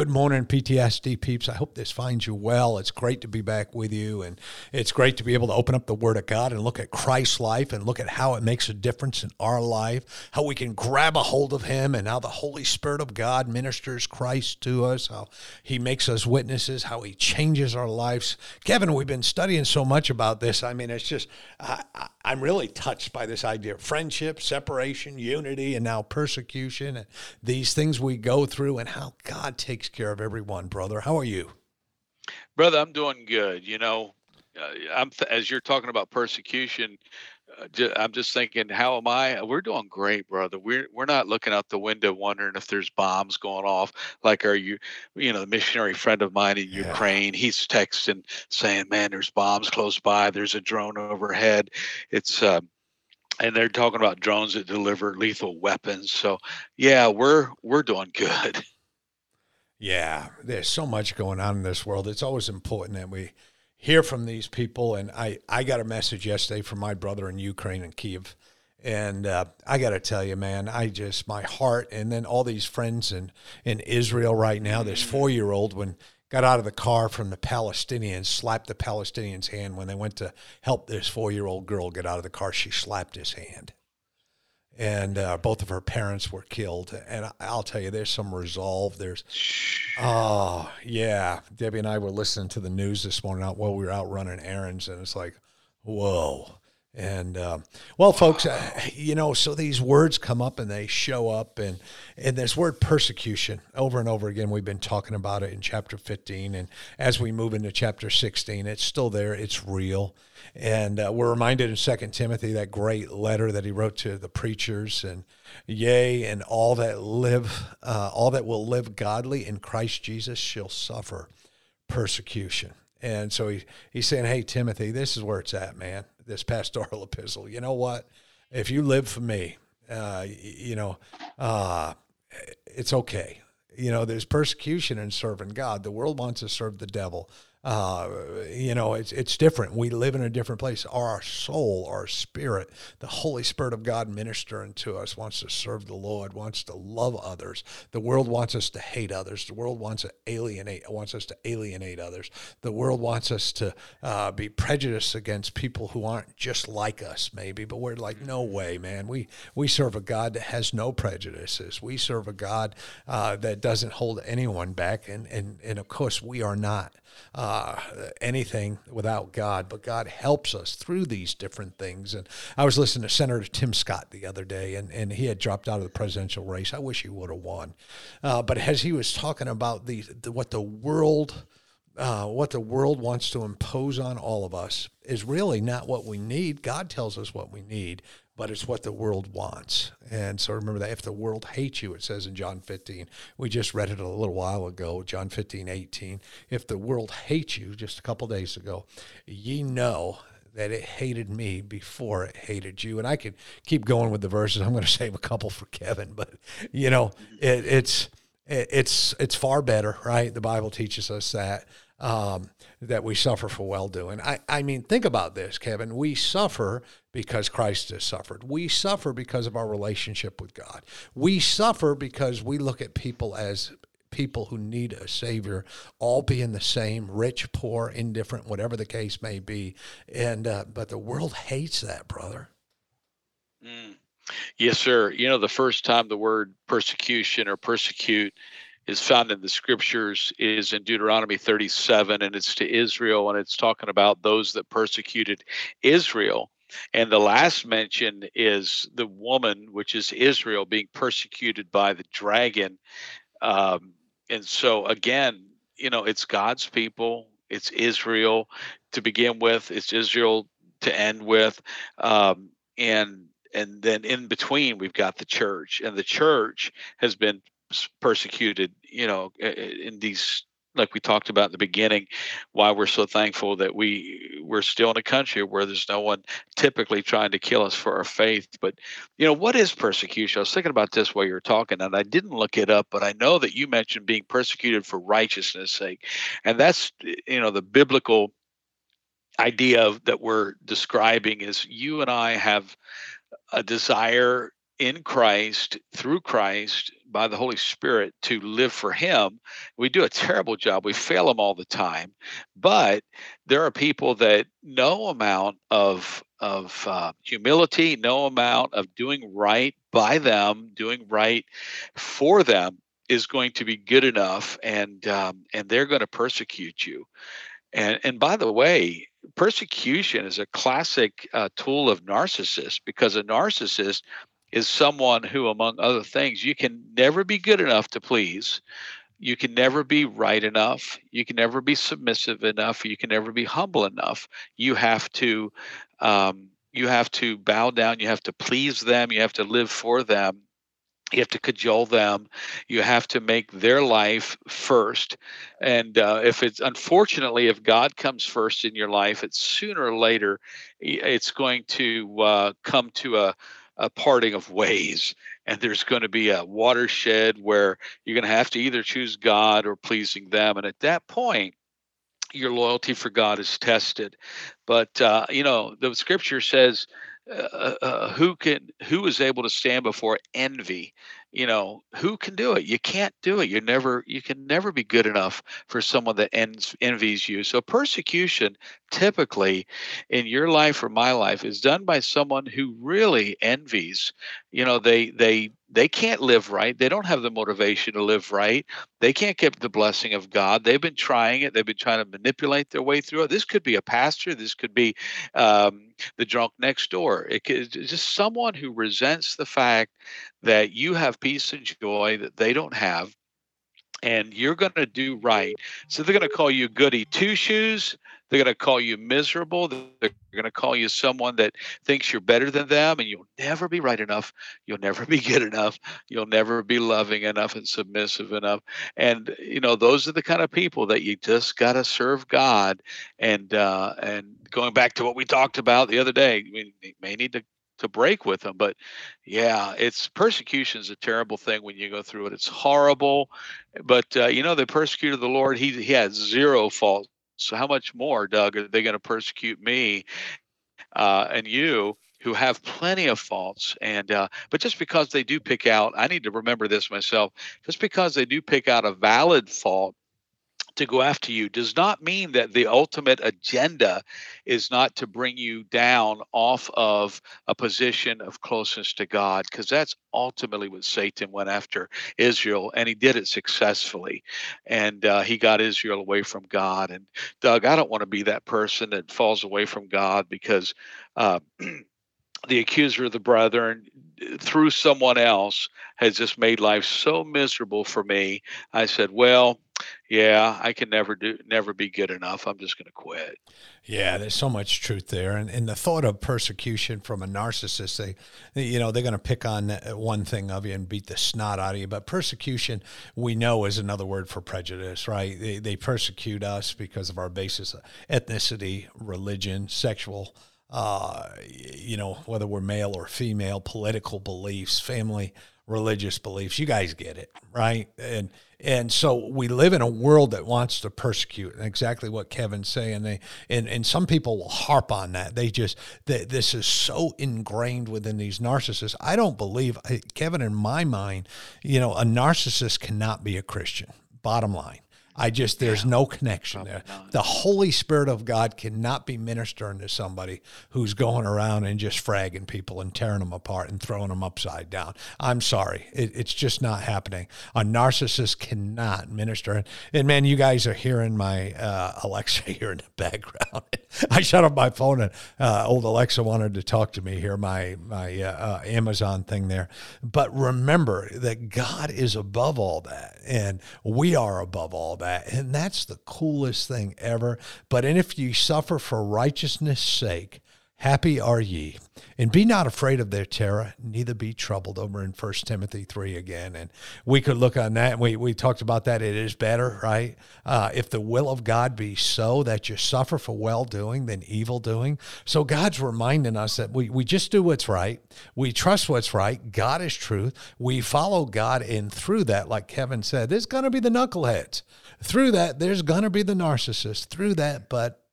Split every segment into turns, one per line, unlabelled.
Good morning, PTSD peeps. I hope this finds you well. It's great to be back with you, and it's great to be able to open up the Word of God and look at Christ's life and look at how it makes a difference in our life, how we can grab a hold of Him, and how the Holy Spirit of God ministers Christ to us, how He makes us witnesses, how He changes our lives. Kevin, we've been studying so much about this. I mean, it's just, I, am really touched by this idea of friendship, separation, unity, and now persecution, and these things we go through, and how God takes takes care of everyone, brother. How are you?
Brother, I'm doing good. You know, uh, I'm as you're talking about persecution, uh, I'm just thinking, how am I? We're doing great, brother. We're we're not looking out the window wondering if there's bombs going off. Like, are you, you know, the missionary friend of mine in yeah. Ukraine? He's texting saying, "Man, there's bombs close by. There's a drone overhead. It's." Uh, and they're talking about drones that deliver lethal weapons. So, yeah, we're we're doing good.
Yeah, there's so much going on in this world. It's always important that we hear from these people. And I, I got a message yesterday from my brother in Ukraine and Kiev. And uh, I got to tell you, man, I just, my heart, and then all these friends in, in Israel right now, this mm. four year old, when got out of the car from the Palestinians, slapped the Palestinian's hand when they went to help this four year old girl get out of the car. She slapped his hand and uh, both of her parents were killed. And I'll tell you, there's some resolve. There's, oh yeah, Debbie and I were listening to the news this morning out while we were out running errands, and it's like, whoa. And uh, well, folks, uh, you know, so these words come up and they show up, and and this word persecution over and over again. We've been talking about it in chapter 15, and as we move into chapter 16, it's still there. It's real, and uh, we're reminded in Second Timothy that great letter that he wrote to the preachers, and yea, and all that live, uh, all that will live godly in Christ Jesus shall suffer persecution. And so he, he's saying, Hey, Timothy, this is where it's at, man this pastoral epistle. You know what? If you live for me, uh, you know, uh, it's okay. You know, there's persecution in serving God. The world wants to serve the devil uh, you know, it's it's different. We live in a different place. Our soul, our spirit, the Holy Spirit of God ministering to us wants to serve the Lord, wants to love others. The world wants us to hate others. The world wants to alienate, wants us to alienate others. The world wants us to uh, be prejudiced against people who aren't just like us, maybe. But we're like, no way, man. We we serve a God that has no prejudices. We serve a God uh, that doesn't hold anyone back, and and and of course we are not uh, anything without God, but God helps us through these different things. And I was listening to Senator Tim Scott the other day, and, and he had dropped out of the presidential race. I wish he would have won. Uh, but as he was talking about the, the what the world uh, what the world wants to impose on all of us is really not what we need. God tells us what we need, but it's what the world wants. And so remember that if the world hates you, it says in John 15, we just read it a little while ago, John 15, 18. If the world hates you, just a couple days ago, ye know that it hated me before it hated you. And I could keep going with the verses. I'm going to save a couple for Kevin, but you know, it, it's, it, it's, it's far better, right? The Bible teaches us that um, that we suffer for well doing. I, I mean, think about this, Kevin. We suffer because Christ has suffered. We suffer because of our relationship with God. We suffer because we look at people as people who need a Savior, all being the same, rich, poor, indifferent, whatever the case may be. And uh, but the world hates that, brother.
Mm. Yes, sir. You know, the first time the word persecution or persecute is found in the scriptures is in Deuteronomy 37, and it's to Israel, and it's talking about those that persecuted Israel. And the last mention is the woman, which is Israel, being persecuted by the dragon. Um, and so, again, you know, it's God's people, it's Israel to begin with, it's Israel to end with. Um, and and then in between we've got the church and the church has been persecuted you know in these like we talked about in the beginning, why we're so thankful that we we're still in a country where there's no one typically trying to kill us for our faith. But you know, what is persecution? I was thinking about this while you were talking, and I didn't look it up, but I know that you mentioned being persecuted for righteousness' sake, and that's you know the biblical idea of, that we're describing is you and I have a desire in Christ through Christ by the Holy Spirit to live for Him. We do a terrible job. We fail them all the time. But there are people that no amount of of uh, humility, no amount of doing right by them, doing right for them, is going to be good enough, and um, and they're going to persecute you. And and by the way, persecution is a classic uh, tool of narcissists because a narcissist is someone who, among other things, you can never be good enough to please. You can never be right enough. You can never be submissive enough. You can never be humble enough. You have to, um, you have to bow down. You have to please them. You have to live for them. You have to cajole them. You have to make their life first. And uh, if it's unfortunately, if God comes first in your life, it's sooner or later, it's going to uh, come to a a parting of ways. And there's going to be a watershed where you're going to have to either choose God or pleasing them. And at that point your loyalty for God is tested. But uh, you know the scripture says uh, uh, who can who is able to stand before envy you know who can do it? You can't do it. You never you can never be good enough for someone that ends, envies you. So persecution typically in your life or my life is done by someone who really envies you know they they they can't live right. They don't have the motivation to live right. They can't get the blessing of god. They've been trying it. They've been trying to manipulate their way through it. This could be a pastor. This could be um, the drunk next door. It could just someone who resents the fact that you have peace and joy that they don't have and you're going to do right. So they're going to call you goody two shoes. They're going to call you miserable. They're going to call you someone that thinks you're better than them, and you'll never be right enough. You'll never be good enough. You'll never be loving enough and submissive enough. And you know, those are the kind of people that you just got to serve God. And uh, and going back to what we talked about the other day, we may need to to break with them. But yeah, it's persecution is a terrible thing when you go through it. It's horrible. But uh, you know, the persecuted the Lord. He he had zero fault. So how much more, Doug, are they going to persecute me uh, and you? who have plenty of faults and uh, but just because they do pick out i need to remember this myself just because they do pick out a valid fault to go after you does not mean that the ultimate agenda is not to bring you down off of a position of closeness to God, because that's ultimately what Satan went after Israel, and he did it successfully. And uh, he got Israel away from God. And Doug, I don't want to be that person that falls away from God because. Uh, the accuser of the brethren through someone else has just made life so miserable for me. I said, well, yeah, I can never do, never be good enough. I'm just going to quit.
Yeah, there's so much truth there, and and the thought of persecution from a narcissist, they, you know, they're going to pick on uh, one thing of you and beat the snot out of you. But persecution, we know, is another word for prejudice, right? They they persecute us because of our basis, of ethnicity, religion, sexual. Uh, you know, whether we're male or female, political beliefs, family, religious beliefs. You guys get it, right? And and so we live in a world that wants to persecute, and exactly what Kevin's saying. They and and some people will harp on that. They just that this is so ingrained within these narcissists. I don't believe Kevin. In my mind, you know, a narcissist cannot be a Christian. Bottom line. I just there's no connection there. The Holy Spirit of God cannot be ministering to somebody who's going around and just fragging people and tearing them apart and throwing them upside down. I'm sorry, it, it's just not happening. A narcissist cannot minister. And, and man, you guys are hearing my uh, Alexa here in the background. I shut off my phone and uh, old Alexa wanted to talk to me here. My my uh, uh, Amazon thing there. But remember that God is above all that, and we are above all that. And that's the coolest thing ever. But and if you suffer for righteousness' sake, Happy are ye, and be not afraid of their terror, neither be troubled. Over in First Timothy 3 again. And we could look on that. We, we talked about that. It is better, right? Uh, if the will of God be so that you suffer for well doing than evil doing. So God's reminding us that we, we just do what's right. We trust what's right. God is truth. We follow God. And through that, like Kevin said, there's going to be the knuckleheads. Through that, there's going to be the narcissist Through that, but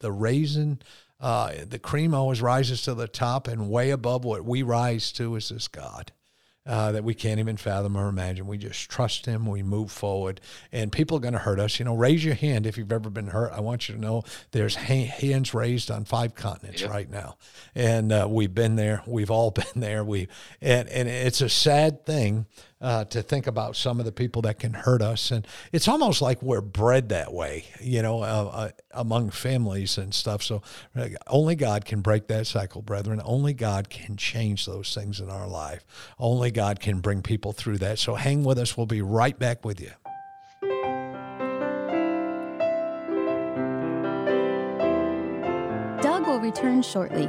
the raisin uh, the cream always rises to the top, and way above what we rise to is this God. Uh, that we can't even fathom or imagine. We just trust Him. We move forward, and people are going to hurt us. You know, raise your hand if you've ever been hurt. I want you to know there's ha- hands raised on five continents yep. right now, and uh, we've been there. We've all been there. We and and it's a sad thing uh, to think about some of the people that can hurt us. And it's almost like we're bred that way, you know, uh, uh, among families and stuff. So uh, only God can break that cycle, brethren. Only God can change those things in our life. Only God can bring people through that. So hang with us. We'll be right back with you.
Doug will return shortly.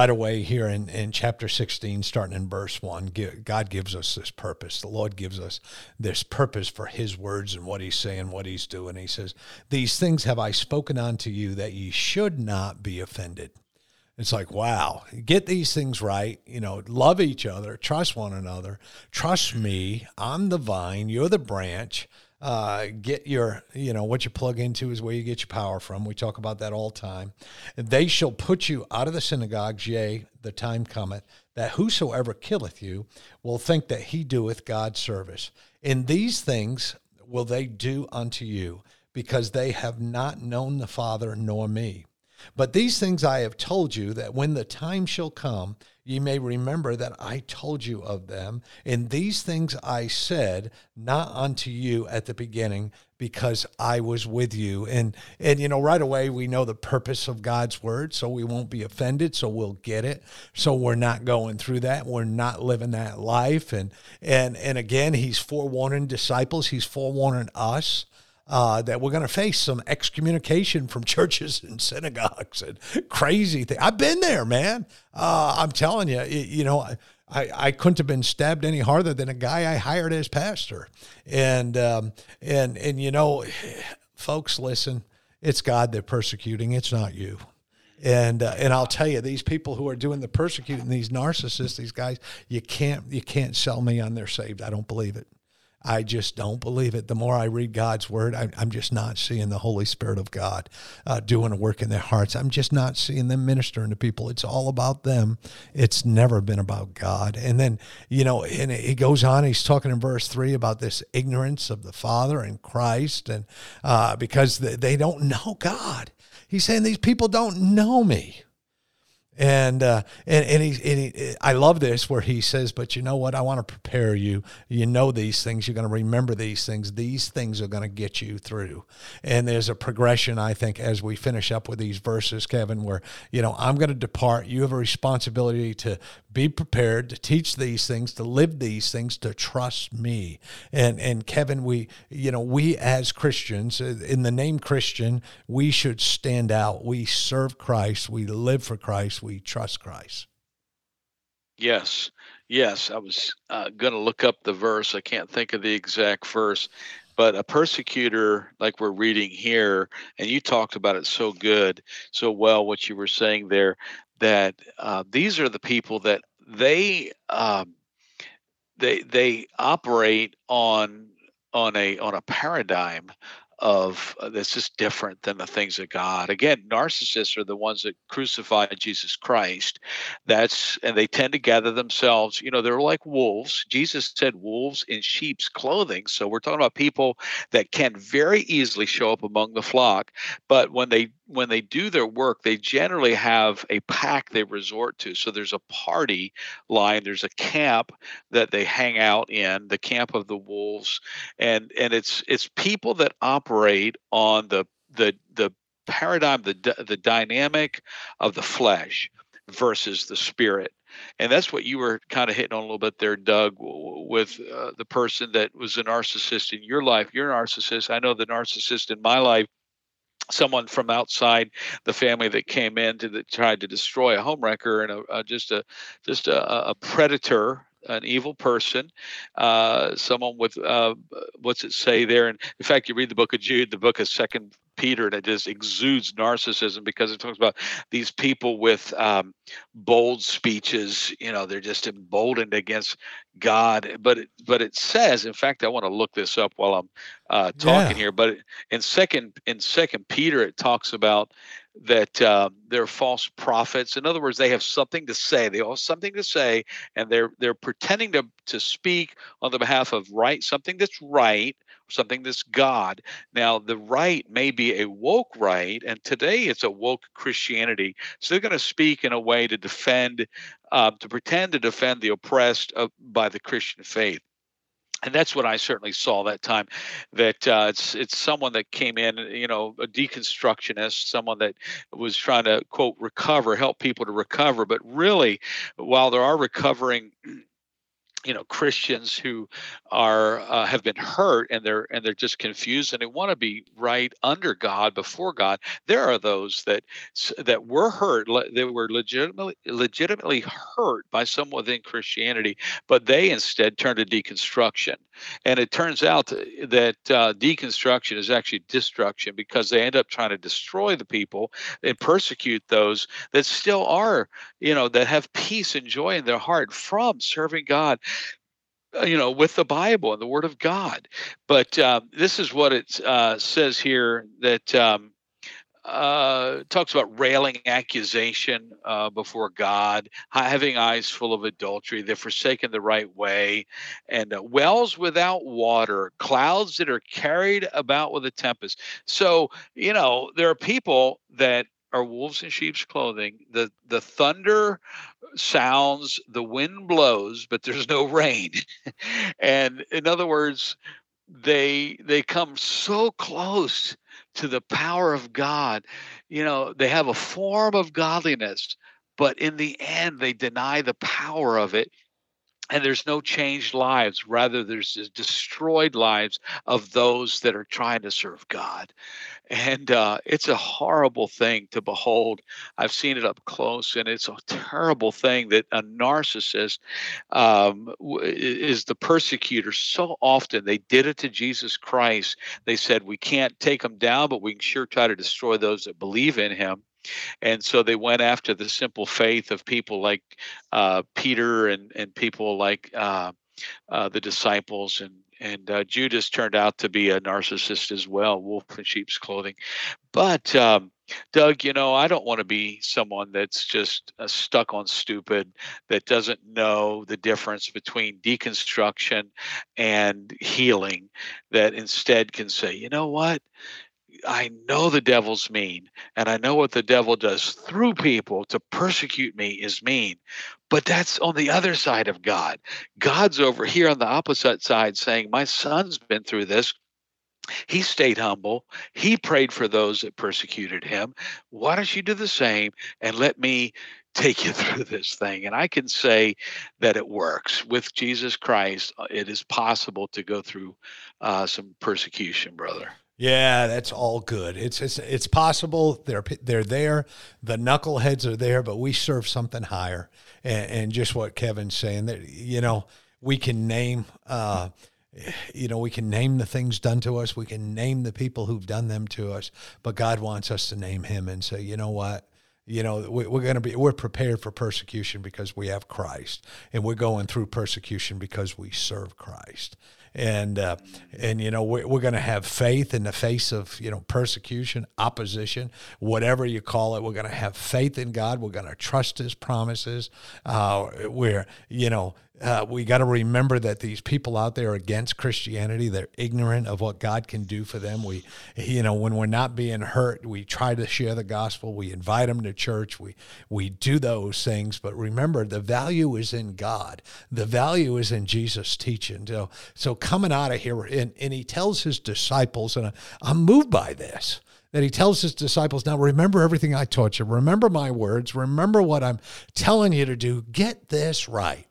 Right away here in, in chapter 16, starting in verse 1, God gives us this purpose. The Lord gives us this purpose for his words and what he's saying, what he's doing. He says, These things have I spoken unto you that ye should not be offended. It's like, wow, get these things right. You know, love each other, trust one another, trust me. I'm the vine, you're the branch uh, get your, you know, what you plug into is where you get your power from. We talk about that all the time. They shall put you out of the synagogues, yea, the time cometh, that whosoever killeth you will think that he doeth God's service. In these things will they do unto you, because they have not known the Father nor me. But these things I have told you, that when the time shall come, ye may remember that I told you of them. And these things I said not unto you at the beginning, because I was with you. And and you know, right away we know the purpose of God's word, so we won't be offended, so we'll get it. So we're not going through that. We're not living that life. And and and again, he's forewarning disciples, he's forewarning us uh, that we're going to face some excommunication from churches and synagogues and crazy things. I've been there, man. Uh, I'm telling you, you know, I, I couldn't have been stabbed any harder than a guy I hired as pastor. And um, and and you know, folks, listen, it's God they're persecuting. It's not you. And uh, and I'll tell you, these people who are doing the persecuting, these narcissists, these guys, you can't you can't sell me on they're saved. I don't believe it. I just don't believe it. The more I read God's word, I, am just not seeing the Holy Spirit of God uh, doing a work in their hearts. I'm just not seeing them ministering to people. It's all about them. It's never been about God. And then, you know, and he goes on, he's talking in verse three about this ignorance of the Father and Christ, and uh, because they don't know God. He's saying these people don't know me. And uh, and and he, and he, I love this where he says, "But you know what? I want to prepare you. You know these things. You're going to remember these things. These things are going to get you through." And there's a progression, I think, as we finish up with these verses, Kevin, where you know I'm going to depart. You have a responsibility to be prepared to teach these things, to live these things, to trust me. And and Kevin, we you know we as Christians, uh, in the name Christian, we should stand out. We serve Christ. We live for Christ. We trust Christ.
Yes, yes. I was uh, going to look up the verse. I can't think of the exact verse, but a persecutor, like we're reading here, and you talked about it so good, so well. What you were saying there that uh, these are the people that they um, they they operate on on a on a paradigm of uh, that's just different than the things of God. Again, narcissists are the ones that crucified Jesus Christ. That's and they tend to gather themselves. You know, they're like wolves. Jesus said wolves in sheep's clothing. So we're talking about people that can very easily show up among the flock, but when they when they do their work, they generally have a pack they resort to. So there's a party line, there's a camp that they hang out in, the camp of the wolves, and and it's it's people that operate on the the the paradigm, the the dynamic of the flesh versus the spirit. And that's what you were kind of hitting on a little bit there, Doug, with uh, the person that was a narcissist in your life. You're a narcissist. I know the narcissist in my life someone from outside the family that came in to the, tried to destroy a homewrecker and a, a, just a just a, a predator an evil person, uh, someone with uh, what's it say there? And in fact, you read the book of Jude, the book of Second Peter, and it just exudes narcissism because it talks about these people with um, bold speeches. You know, they're just emboldened against God. But it, but it says, in fact, I want to look this up while I'm uh, talking yeah. here. But in second in Second Peter, it talks about that uh, they're false prophets. In other words, they have something to say. They all have something to say, and they're they're pretending to to speak on the behalf of right something that's right, something that's God. Now, the right may be a woke right, and today it's a woke Christianity. So they're going to speak in a way to defend, uh, to pretend to defend the oppressed uh, by the Christian faith and that's what I certainly saw that time. That uh, it's it's someone that came in, you know, a deconstructionist, someone that was trying to quote recover, help people to recover. But really, while there are recovering you know Christians who are uh, have been hurt and they're and they're just confused and they want to be right under God before God. There are those that that were hurt, they were legitimately legitimately hurt by someone within Christianity, but they instead turn to deconstruction. And it turns out that uh, deconstruction is actually destruction because they end up trying to destroy the people and persecute those that still are, you know, that have peace and joy in their heart from serving God you know, with the Bible and the Word of God. But uh, this is what it uh, says here that um, uh, talks about railing accusation uh, before God, having eyes full of adultery. They're forsaken the right way, and uh, wells without water, clouds that are carried about with a tempest. So, you know, there are people that are wolves in sheep's clothing. The the thunder sounds, the wind blows, but there's no rain. and in other words, they they come so close to the power of God. You know, they have a form of godliness, but in the end they deny the power of it and there's no changed lives rather there's destroyed lives of those that are trying to serve god. And uh, it's a horrible thing to behold. I've seen it up close and it's a terrible thing that a narcissist um, is the persecutor. So often they did it to jesus christ. They said we can't take him down but we can sure try to destroy those that believe in him and so they went after the simple faith of people like uh, Peter and and people like uh, uh, the disciples and and uh, Judas turned out to be a narcissist as well, wolf in sheep's clothing. But um, Doug, you know, I don't want to be someone that's just uh, stuck on stupid, that doesn't know the difference between deconstruction and healing, that instead can say, you know what? I know the devil's mean, and I know what the devil does through people to persecute me is mean. But that's on the other side of God. God's over here on the opposite side saying, My son's been through this. He stayed humble. He prayed for those that persecuted him. Why don't you do the same and let me take you through this thing? And I can say that it works. With Jesus Christ, uh, it is possible to go through uh, some persecution, brother.
Yeah, that's all good. It's it's it's possible. They're they're there. The knuckleheads are there, but we serve something higher. And, and just what Kevin's saying that you know we can name. Uh, you know, we can name the things done to us. We can name the people who've done them to us. But God wants us to name Him and say, you know what? You know, we, we're going to be, we're prepared for persecution because we have Christ. And we're going through persecution because we serve Christ. And uh, and you know we're, we're going to have faith in the face of you know persecution, opposition, whatever you call it. We're going to have faith in God. We're going to trust His promises. Uh, we're you know uh, we got to remember that these people out there against Christianity, they're ignorant of what God can do for them. We, you know, when we're not being hurt, we try to share the gospel. We invite them to church. We we do those things. But remember, the value is in God. The value is in Jesus' teaching. So, so coming out of here, and, and he tells his disciples, and I'm moved by this that he tells his disciples, Now remember everything I taught you. Remember my words. Remember what I'm telling you to do. Get this right.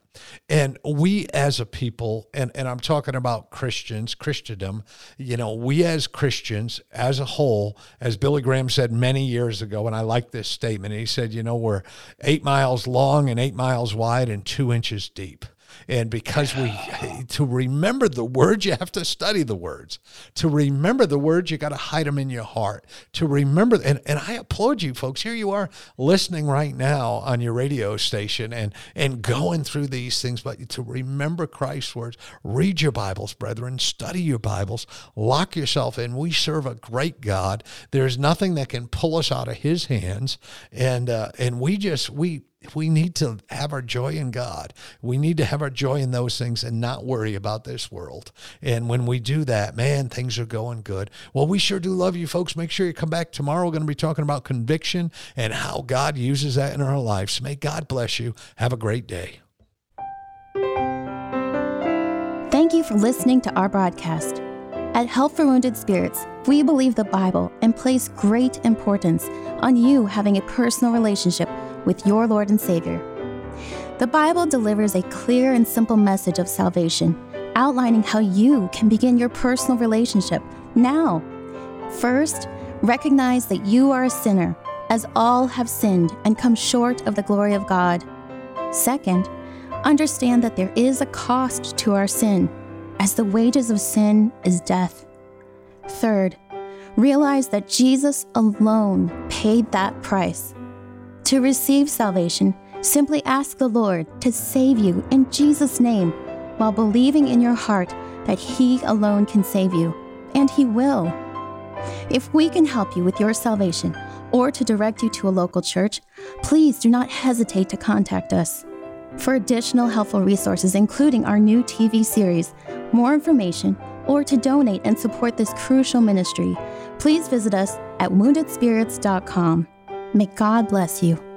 And we as a people, and, and I'm talking about Christians, Christendom, you know, we as Christians as a whole, as Billy Graham said many years ago, and I like this statement, he said, you know, we're eight miles long and eight miles wide and two inches deep. And because we, to remember the words, you have to study the words. To remember the words, you got to hide them in your heart. To remember, and, and I applaud you folks. Here you are listening right now on your radio station and, and going through these things, but to remember Christ's words, read your Bibles, brethren, study your Bibles, lock yourself in. We serve a great God. There's nothing that can pull us out of his hands. And, uh, and we just, we, we need to have our joy in God. We need to have our joy in those things and not worry about this world. And when we do that, man, things are going good. Well, we sure do love you folks. Make sure you come back tomorrow. We're going to be talking about conviction and how God uses that in our lives. May God bless you. Have a great day.
Thank you for listening to our broadcast. At Help for Wounded Spirits, we believe the Bible and place great importance on you having a personal relationship with your Lord and Savior. The Bible delivers a clear and simple message of salvation, outlining how you can begin your personal relationship now. First, recognize that you are a sinner, as all have sinned and come short of the glory of God. Second, understand that there is a cost to our sin, as the wages of sin is death. Third, realize that Jesus alone paid that price to receive salvation, simply ask the Lord to save you in Jesus' name while believing in your heart that He alone can save you, and He will. If we can help you with your salvation or to direct you to a local church, please do not hesitate to contact us. For additional helpful resources, including our new TV series, more information, or to donate and support this crucial ministry, please visit us at woundedspirits.com. May God bless you.